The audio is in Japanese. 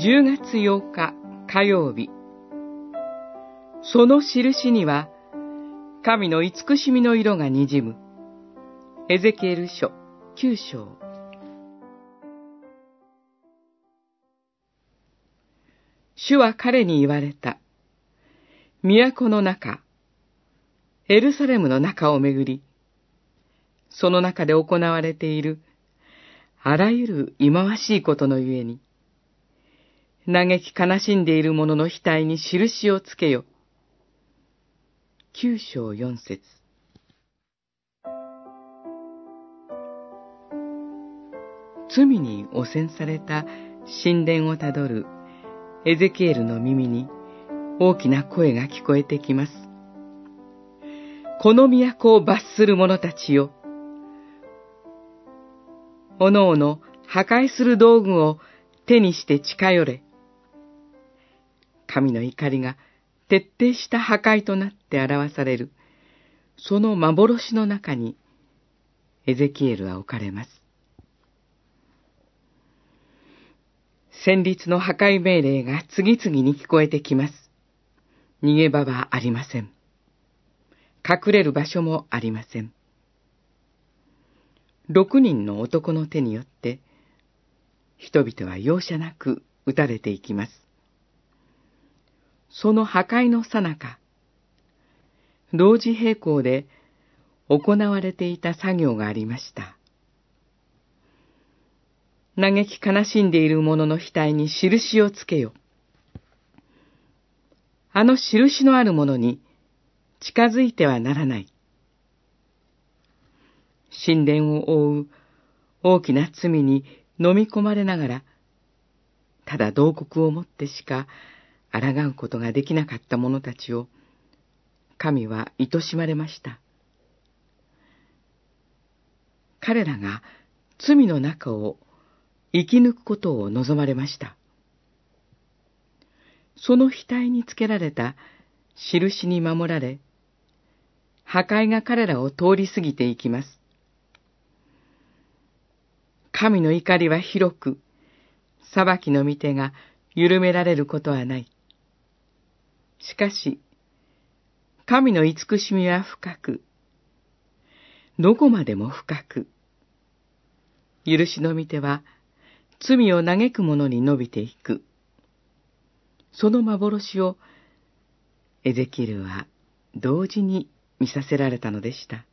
10月8日火曜日。その印には、神の慈しみの色が滲む。エゼキエル書9章。主は彼に言われた。都の中、エルサレムの中をめぐり、その中で行われている、あらゆる忌まわしいことのゆえに、嘆き悲しんでいる者の額に印をつけよ。九章四節罪に汚染された神殿をたどるエゼキエルの耳に大きな声が聞こえてきます。この都を罰する者たちよ。おのおの破壊する道具を手にして近寄れ。神の怒りが徹底した破壊となって表される、その幻の中に、エゼキエルは置かれます。戦慄の破壊命令が次々に聞こえてきます。逃げ場はありません。隠れる場所もありません。六人の男の手によって、人々は容赦なく撃たれていきます。その破壊のさなか、同時並行で行われていた作業がありました。嘆き悲しんでいる者の額に印をつけよ。あの印のある者に近づいてはならない。神殿を覆う大きな罪に飲み込まれながら、ただ洞窟をもってしか抗うことができなかった者たちを、神は愛しまれました。彼らが罪の中を生き抜くことを望まれました。その額につけられた印に守られ、破壊が彼らを通り過ぎていきます。神の怒りは広く、裁きの御手が緩められることはない。しかし、神の慈しみは深く、どこまでも深く、許しの御手は罪を嘆く者に伸びていく。その幻をエゼキルは同時に見させられたのでした。